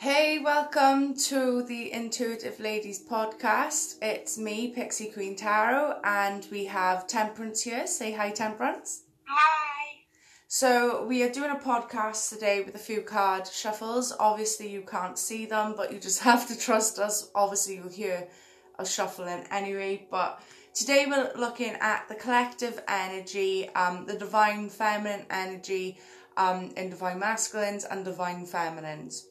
Hey, welcome to the Intuitive Ladies podcast. It's me, Pixie Queen Tarot, and we have Temperance here. Say hi, Temperance. Hi. So, we are doing a podcast today with a few card shuffles. Obviously, you can't see them, but you just have to trust us. Obviously, you'll hear us shuffling anyway, but today we're looking at the collective energy, um, the divine feminine energy um, in divine masculines and divine feminines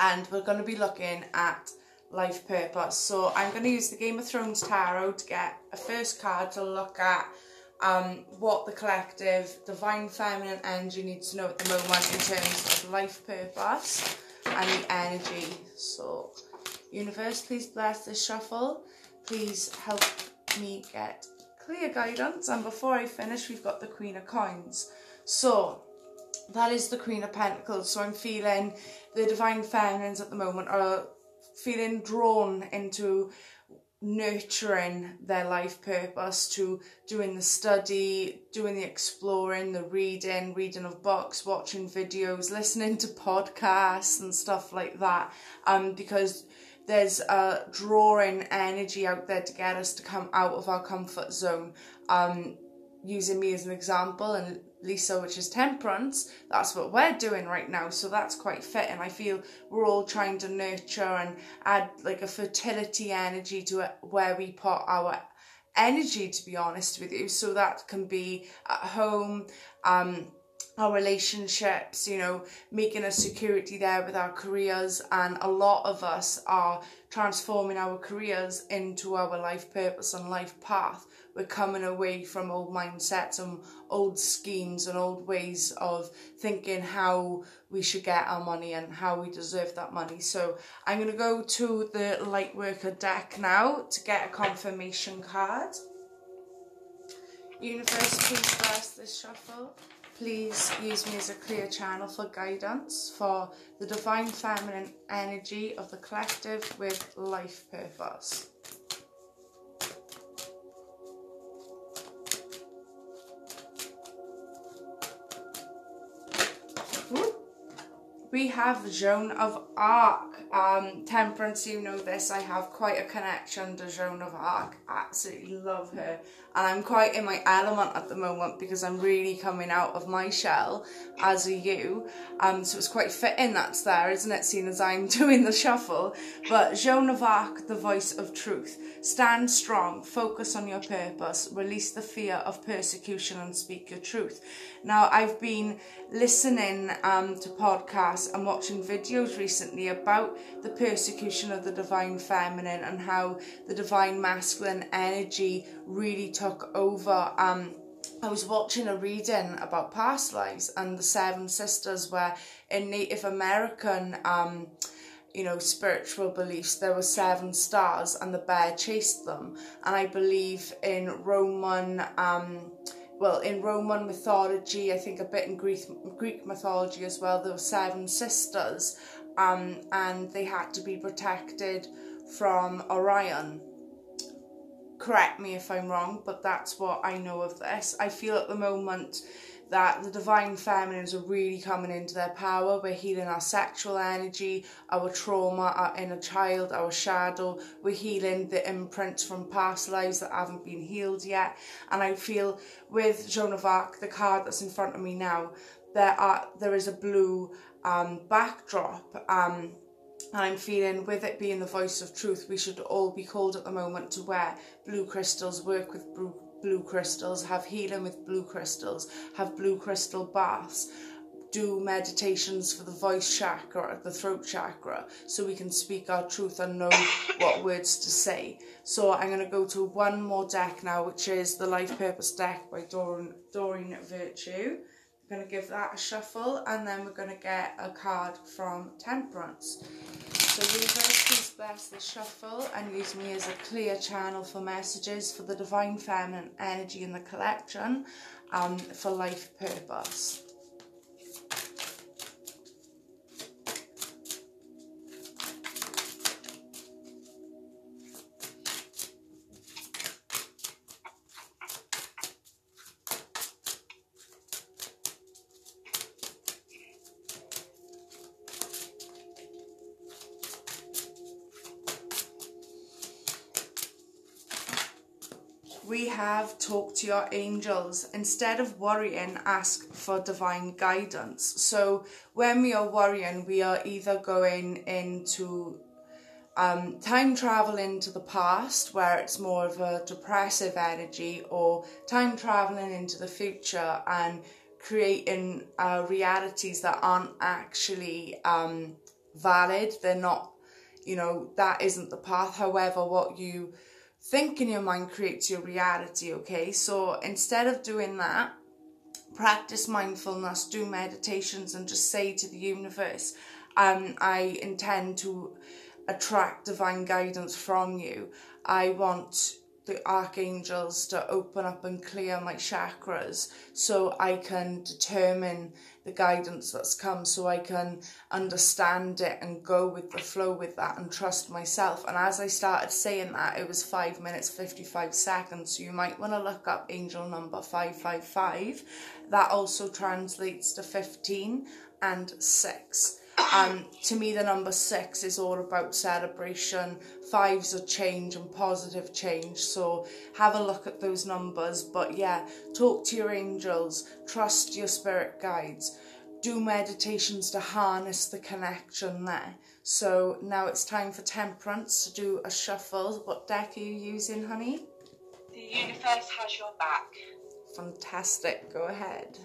and we're going to be looking at life purpose. So I'm going to use the Game of Thrones tarot to get a first card to look at um, what the collective divine feminine energy needs to know at the moment in terms of life purpose and the energy. So, universe, please bless this shuffle. Please help me get clear guidance. And before I finish, we've got the Queen of Coins. So, that is the Queen of Pentacles. So I'm feeling the Divine Feminines at the moment are feeling drawn into nurturing their life purpose to doing the study, doing the exploring, the reading, reading of books, watching videos, listening to podcasts and stuff like that. Um, because there's a drawing energy out there to get us to come out of our comfort zone. Um, using me as an example and Lisa, which is temperance, that's what we're doing right now. So that's quite fit. And I feel we're all trying to nurture and add like a fertility energy to it where we put our energy, to be honest with you. So that can be at home, um, our relationships, you know, making a security there with our careers. And a lot of us are transforming our careers into our life purpose and life path we're coming away from old mindsets and old schemes and old ways of thinking how we should get our money and how we deserve that money. So I'm going to go to the Lightworker deck now to get a confirmation card. Universe, please bless this shuffle. Please use me as a clear channel for guidance for the divine feminine energy of the collective with life purpose. We have Joan of Arc. Um, Temperance, you know this, I have quite a connection to Joan of Arc. Absolutely love her. And I'm quite in my element at the moment because I'm really coming out of my shell as a you. Um, so it's quite fitting that's there, isn't it, seeing as I'm doing the shuffle. But Joan of Arc, the voice of truth. Stand strong, focus on your purpose, release the fear of persecution and speak your truth. Now, I've been listening um, to podcasts and watching videos recently about the persecution of the divine feminine and how the divine masculine energy really took over. Um, I was watching a reading about past lives and the seven sisters where in Native American um, you know, spiritual beliefs, there were seven stars and the bear chased them. And I believe in Roman um well, in Roman mythology, I think a bit in Greek Greek mythology as well, there were seven sisters, um, and they had to be protected from Orion. Correct me if I'm wrong, but that's what I know of this. I feel at the moment that the divine feminines are really coming into their power. We're healing our sexual energy, our trauma, our inner child, our shadow. We're healing the imprints from past lives that haven't been healed yet. And I feel with Joan of Arc, the card that's in front of me now, there are there is a blue um, backdrop. Um, and I'm feeling with it being the voice of truth, we should all be called at the moment to wear blue crystals, work with blue blue crystals, have healing with blue crystals, have blue crystal baths, do meditations for the voice chakra, the throat chakra, so we can speak our truth and know what words to say. So I'm going to go to one more deck now, which is the Life Purpose deck by Doreen, Doreen Virtue. I'm going to give that a shuffle and then we're going to get a card from Temperance. So universe, please bless the shuffle and use me as a clear channel for messages for the divine feminine energy in the collection um, for life purpose. To your angels. Instead of worrying, ask for divine guidance. So when we are worrying, we are either going into um, time travel into the past, where it's more of a depressive energy, or time traveling into the future and creating uh, realities that aren't actually um, valid. They're not, you know, that isn't the path. However, what you think in your mind creates your reality, okay? So instead of doing that, practice mindfulness, do meditations, and just say to the universe, um, I intend to attract divine guidance from you. I want the archangels to open up and clear my chakras so I can determine the guidance that's come so I can understand it and go with the flow with that and trust myself. And as I started saying that, it was five minutes, 55 seconds. So you might want to look up angel number 555. That also translates to 15 and 6. Um, to me, the number six is all about celebration. Fives are change and positive change. So have a look at those numbers. But yeah, talk to your angels, trust your spirit guides, do meditations to harness the connection there. So now it's time for Temperance to do a shuffle. What deck are you using, honey? The universe has your back. Fantastic. Go ahead.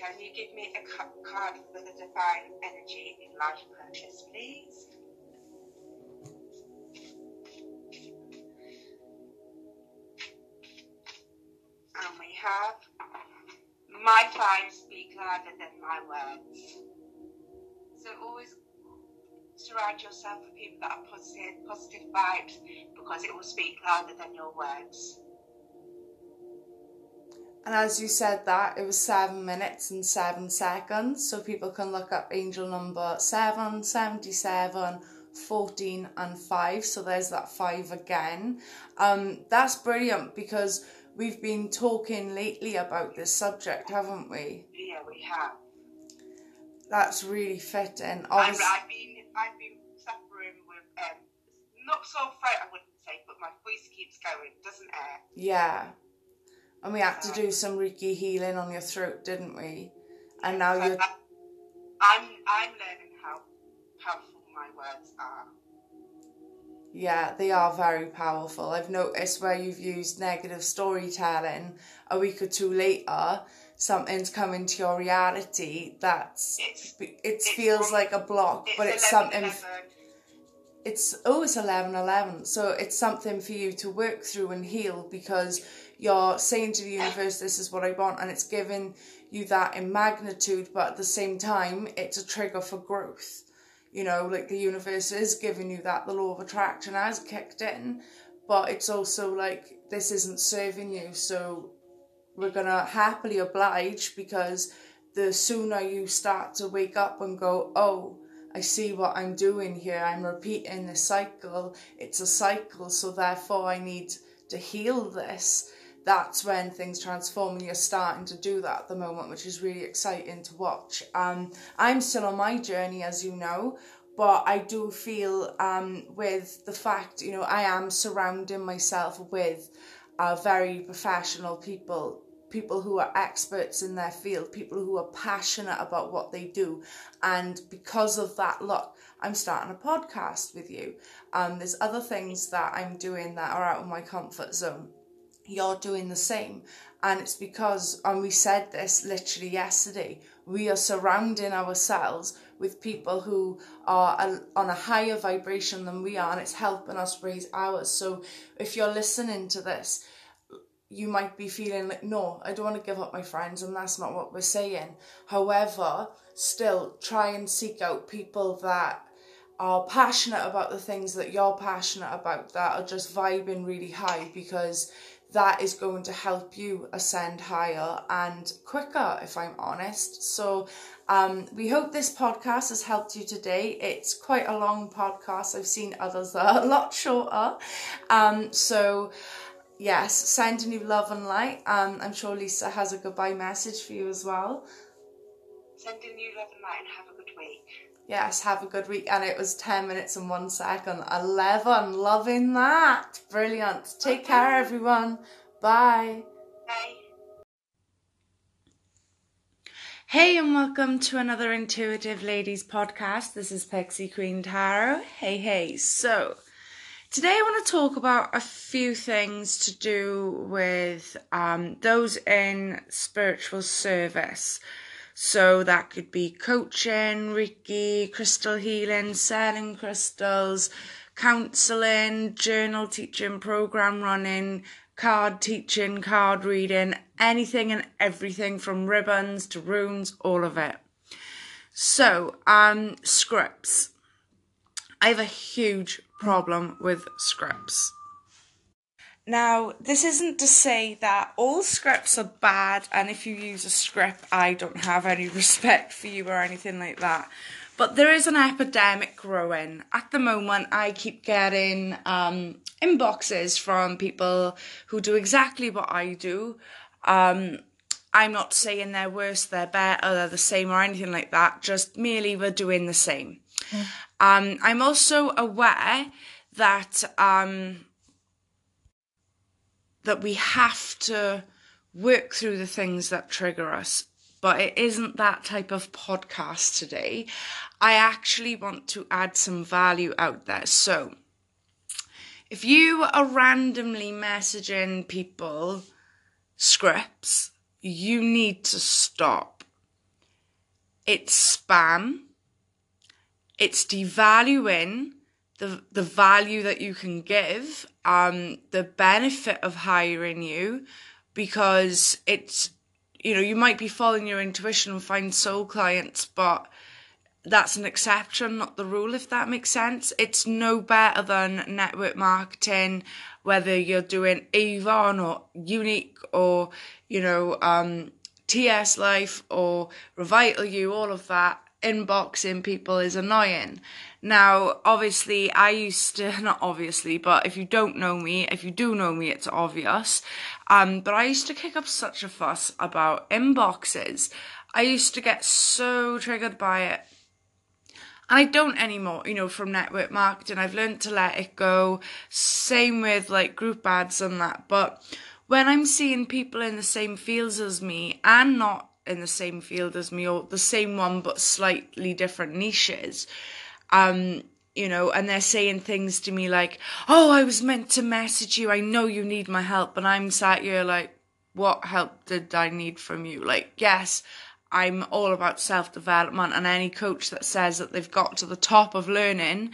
Can you give me a card for the divine energy in large purchase, please? And we have my vibes speak louder than my words. So always surround yourself with people that are positive, positive vibes because it will speak louder than your words. And as you said that, it was seven minutes and seven seconds. So people can look up angel number 7, 77, 14 and 5. So there's that 5 again. Um, that's brilliant because we've been talking lately about this subject, haven't we? Yeah, we have. That's really fitting. Obviously, I've, I've been I've been suffering with um, not so throat, I wouldn't say, but my voice keeps going, doesn't it? Yeah. And we had to do some Reiki healing on your throat, didn't we? And now you're. I'm I'm learning how powerful my words are. Yeah, they are very powerful. I've noticed where you've used negative storytelling a week or two later, something's come into your reality that's it's, it feels from, like a block, it's but it's something. 11. It's always it's eleven eleven. So it's something for you to work through and heal because you're saying to the universe, this is what I want, and it's giving you that in magnitude, but at the same time, it's a trigger for growth. You know, like the universe is giving you that, the law of attraction has kicked in, but it's also like this isn't serving you, so we're gonna happily oblige because the sooner you start to wake up and go, oh, I see what I'm doing here, I'm repeating the cycle, it's a cycle, so therefore I need to heal this. That's when things transform and you're starting to do that at the moment, which is really exciting to watch. Um, I'm still on my journey, as you know, but I do feel um, with the fact, you know, I am surrounding myself with uh, very professional people, people who are experts in their field, people who are passionate about what they do. And because of that, look, I'm starting a podcast with you. Um, there's other things that I'm doing that are out of my comfort zone you're doing the same. And it's because, and we said this literally yesterday, we are surrounding ourselves with people who are on a higher vibration than we are, and it's helping us raise ours. So if you're listening to this, you might be feeling like, no, I don't want to give up my friends, and that's not what we're saying. However, still try and seek out people that are passionate about the things that you're passionate about, that are just vibing really high because that is going to help you ascend higher and quicker, if I'm honest. So, um, we hope this podcast has helped you today. It's quite a long podcast. I've seen others that are a lot shorter. Um, so, yes, sending you love and light. Um, I'm sure Lisa has a goodbye message for you as well. Sending you love and light and have a good week. Yes, have a good week. And it was 10 minutes and one second. 11. Loving that. Brilliant. Take care, everyone. Bye. Bye. Hey, and welcome to another Intuitive Ladies podcast. This is Pixie Queen Tarot. Hey, hey. So, today I want to talk about a few things to do with um, those in spiritual service. So, that could be coaching, Reiki, crystal healing, selling crystals, counseling, journal teaching, program running, card teaching, card reading, anything and everything from ribbons to runes, all of it. So, um, scripts. I have a huge problem with scripts. Now, this isn't to say that all scripts are bad, and if you use a script, I don't have any respect for you or anything like that. But there is an epidemic growing. At the moment, I keep getting um, inboxes from people who do exactly what I do. Um, I'm not saying they're worse, they're better, they're the same, or anything like that. Just merely we're doing the same. Mm. Um, I'm also aware that um, that we have to work through the things that trigger us but it isn't that type of podcast today. I actually want to add some value out there. So, if you are randomly messaging people scripts, you need to stop. It's spam. It's devaluing the the value that you can give, um, the benefit of hiring you, because it's you know, you might be following your intuition and find soul clients, but that's an exception, not the rule, if that makes sense. It's no better than network marketing, whether you're doing Avon or Younique or, you know, um, TS Life or Revital U, all of that. Inboxing people is annoying. Now, obviously, I used to, not obviously, but if you don't know me, if you do know me, it's obvious. Um, but I used to kick up such a fuss about inboxes. I used to get so triggered by it. And I don't anymore, you know, from network marketing. I've learned to let it go. Same with like group ads and that. But when I'm seeing people in the same fields as me and not in the same field as me or the same one but slightly different niches, um, you know, and they're saying things to me like, "Oh, I was meant to message you. I know you need my help," and I'm sat here like, "What help did I need from you?" Like, yes, I'm all about self development, and any coach that says that they've got to the top of learning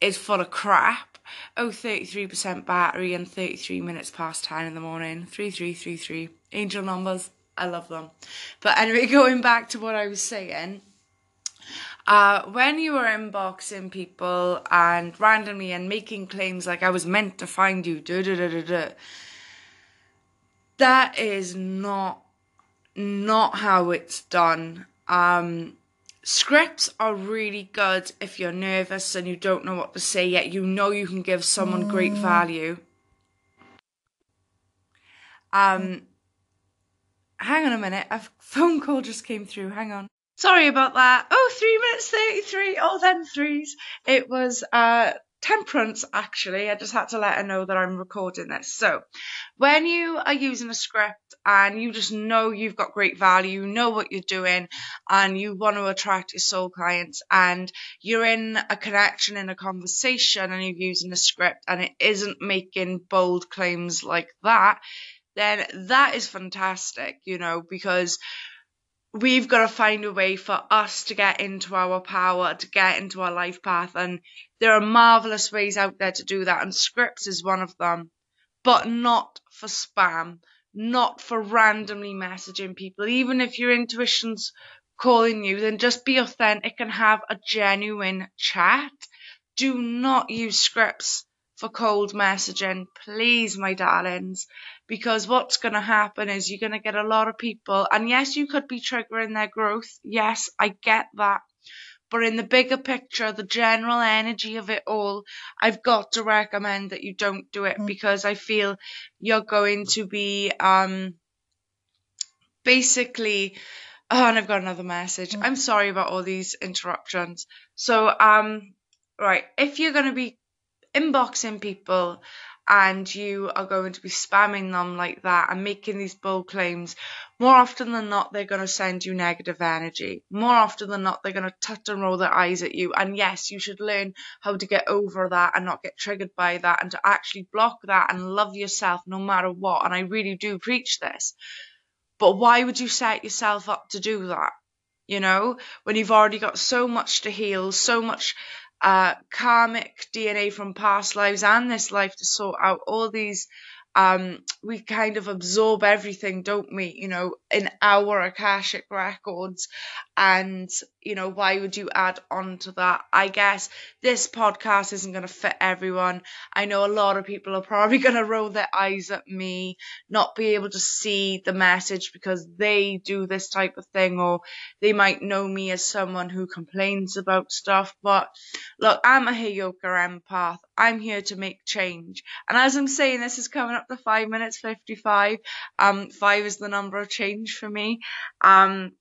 is full of crap. Oh, 33% battery and 33 minutes past 10 in the morning. 3333. Angel numbers. I love them. But anyway, going back to what I was saying uh, when you were inboxing people and randomly and making claims like I was meant to find you, da da da da da, that is not not how it's done. Um, scripts are really good if you're nervous and you don't know what to say yet. You know you can give someone mm. great value. Um, hang on a minute. A phone call just came through. Hang on. Sorry about that. Oh, three minutes 33. Oh, then threes. It was, uh, Temperance, actually. I just had to let her know that I'm recording this. So, when you are using a script and you just know you've got great value, you know what you're doing, and you want to attract your soul clients, and you're in a connection, in a conversation, and you're using a script, and it isn't making bold claims like that, then that is fantastic, you know, because we've got to find a way for us to get into our power, to get into our life path. And there are marvelous ways out there to do that. And scripts is one of them, but not for spam, not for randomly messaging people. Even if your intuition's calling you, then just be authentic and have a genuine chat. Do not use scripts for cold messaging, please, my darlings, because what's going to happen is you're going to get a lot of people, and yes, you could be triggering their growth. Yes, I get that. But in the bigger picture, the general energy of it all, I've got to recommend that you don't do it mm. because I feel you're going to be um, basically Oh, and I've got another message. I'm sorry about all these interruptions. So, um, right, if you're going to be inboxing people and you are going to be spamming them like that and making these bold claims, more often than not, they're going to send you negative energy. More often than not, they're going to tut and roll their eyes at you. And yes, you should learn how to get over that and not get triggered by that and to actually block that and love yourself no matter what. And I really do preach this. But why would you set yourself up to do that? You know, when you've already got so much to heal, so much uh, karmic DNA from past lives and this life to sort out all these um, we kind of absorb everything, don't we? You know, in our Akashic records. And, you know, why would you add on to that? I guess this podcast isn't going to fit everyone. I know a lot of people are probably going to roll their eyes at me, not be able to see the message because they do this type of thing, or they might know me as someone who complains about stuff. But look, I'm a Heyoka empath. I'm here to make change. And as I'm saying, this is coming up to five minutes 55. Um, five is the number of change for me. Um,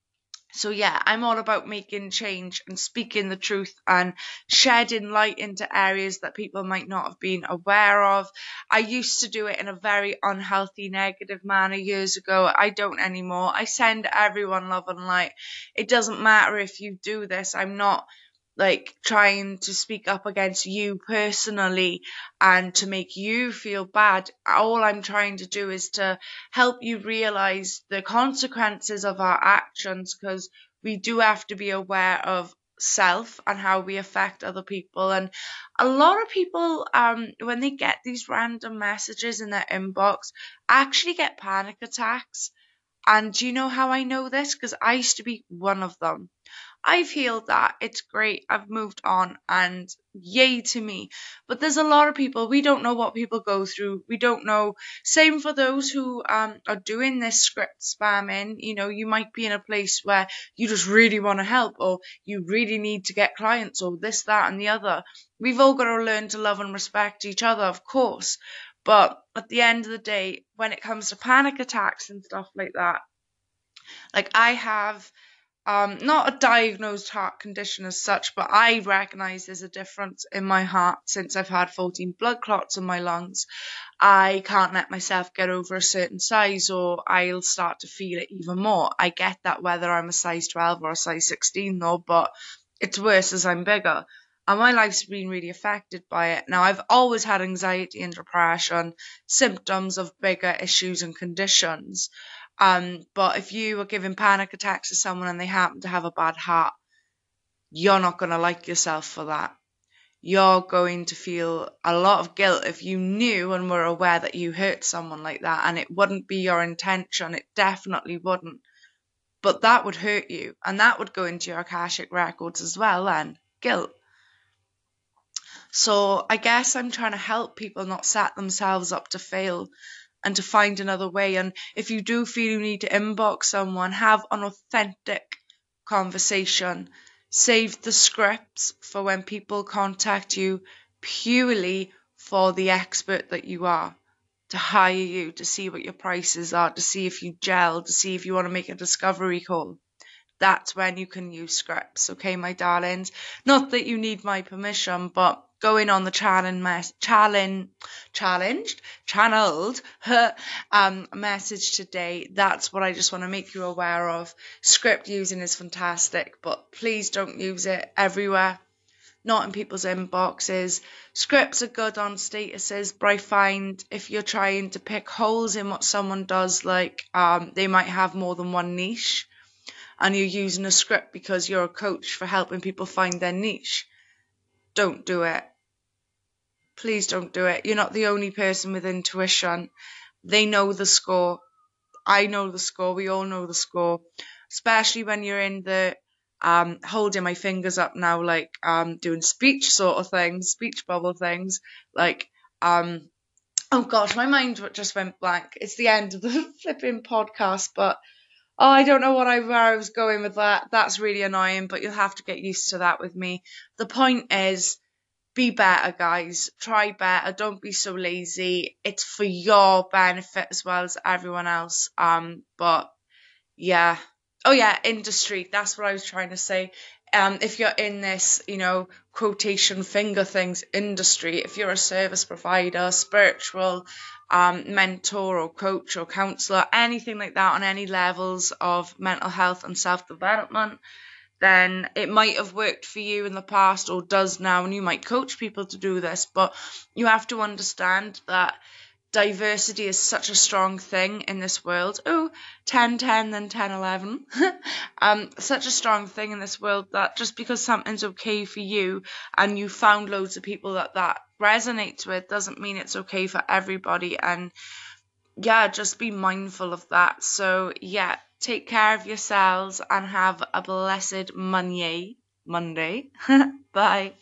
so yeah, I'm all about making change and speaking the truth and shedding light into areas that people might not have been aware of. I used to do it in a very unhealthy, negative manner years ago. I don't anymore. I send everyone love and light. It doesn't matter if you do this. I'm not like trying to speak up against you personally and to make you feel bad. All I'm trying to do is to help you realize the consequences of our actions because we do have to be aware of self and how we affect other people and a lot of people um when they get these random messages in their inbox actually get panic attacks and do you know how I know this because I used to be one of them I've healed that. It's great. I've moved on and yay to me. But there's a lot of people, we don't know what people go through. We don't know. Same for those who um, are doing this script spamming. You know, you might be in a place where you just really want to help or you really need to get clients or this, that and the other. We've all got to learn to love and respect each other, of course. But at the end of the day, when it comes to panic attacks and stuff like that, like I have um, not a diagnosed heart condition as such, but I recognize there's a difference in my heart since I've had 14 blood clots in my lungs. I can't let myself get over a certain size or I'll start to feel it even more. I get that whether I'm a size 12 or a size 16 though, but it's worse as I'm bigger. And my life's been really affected by it. Now, I've always had anxiety and depression, symptoms of bigger issues and conditions. Um, but if you are giving panic attacks to someone and they happen to have a bad heart, you're not going to like yourself for that. You're going to feel a lot of guilt if you knew and were aware that you hurt someone like that and it wouldn't be your intention. It definitely wouldn't. But that would hurt you and that would go into your Akashic records as well then. Guilt. So I guess I'm trying to help people not set themselves up to fail and to find another way. And if you do feel you need to inbox someone, have an authentic conversation. Save the scripts for when people contact you purely for the expert that you are. To hire you, to see what your prices are, to see if you gel, to see if you want to make a discovery call. That's when you can use scripts, okay, my darlings? Not that you need my permission, but going on the challenge mes- challenge challenged channeled um message today. That's what i just want to make you aware of. Script using is fantastic but please don't use it everywhere. Not in people's inboxes. Scripts are good on statuses but i find if you're trying to pick holes in what someone does like um they might have more than one niche and you're using a script because you're a coach for helping people find their niche don't do it. Please don't do it. You're not the only person with intuition. They know the score. I know the score. We all know the score. Especially when you're in the um, holding my fingers up now, like um, doing speech sort of things, speech bubble things. Like, um, oh gosh, my mind just went blank. It's the end of the flipping podcast, but oh, I don't know what I where I was going with that. That's really annoying, but you'll have to get used to that with me. The point is, be better, guys. Try better. Don't be so lazy. It's for your benefit as well as everyone else. Um, but yeah, oh yeah, industry. That's what I was trying to say. Um, if you're in this, you know, quotation finger things industry, if you're a service provider, spiritual, um, mentor or coach or counselor, anything like that on any levels of mental health and self development, then it might have worked for you in the past or does now, and you might coach people to do this, but you have to understand that diversity is such a strong thing in this world. Oh, 10 10, then 10 11. um, such a strong thing in this world that just because something's okay for you and you found loads of people that that resonates with doesn't mean it's okay for everybody. And yeah, just be mindful of that. So, yeah, take care of yourselves and have a blessed Monday. Monday. Bye.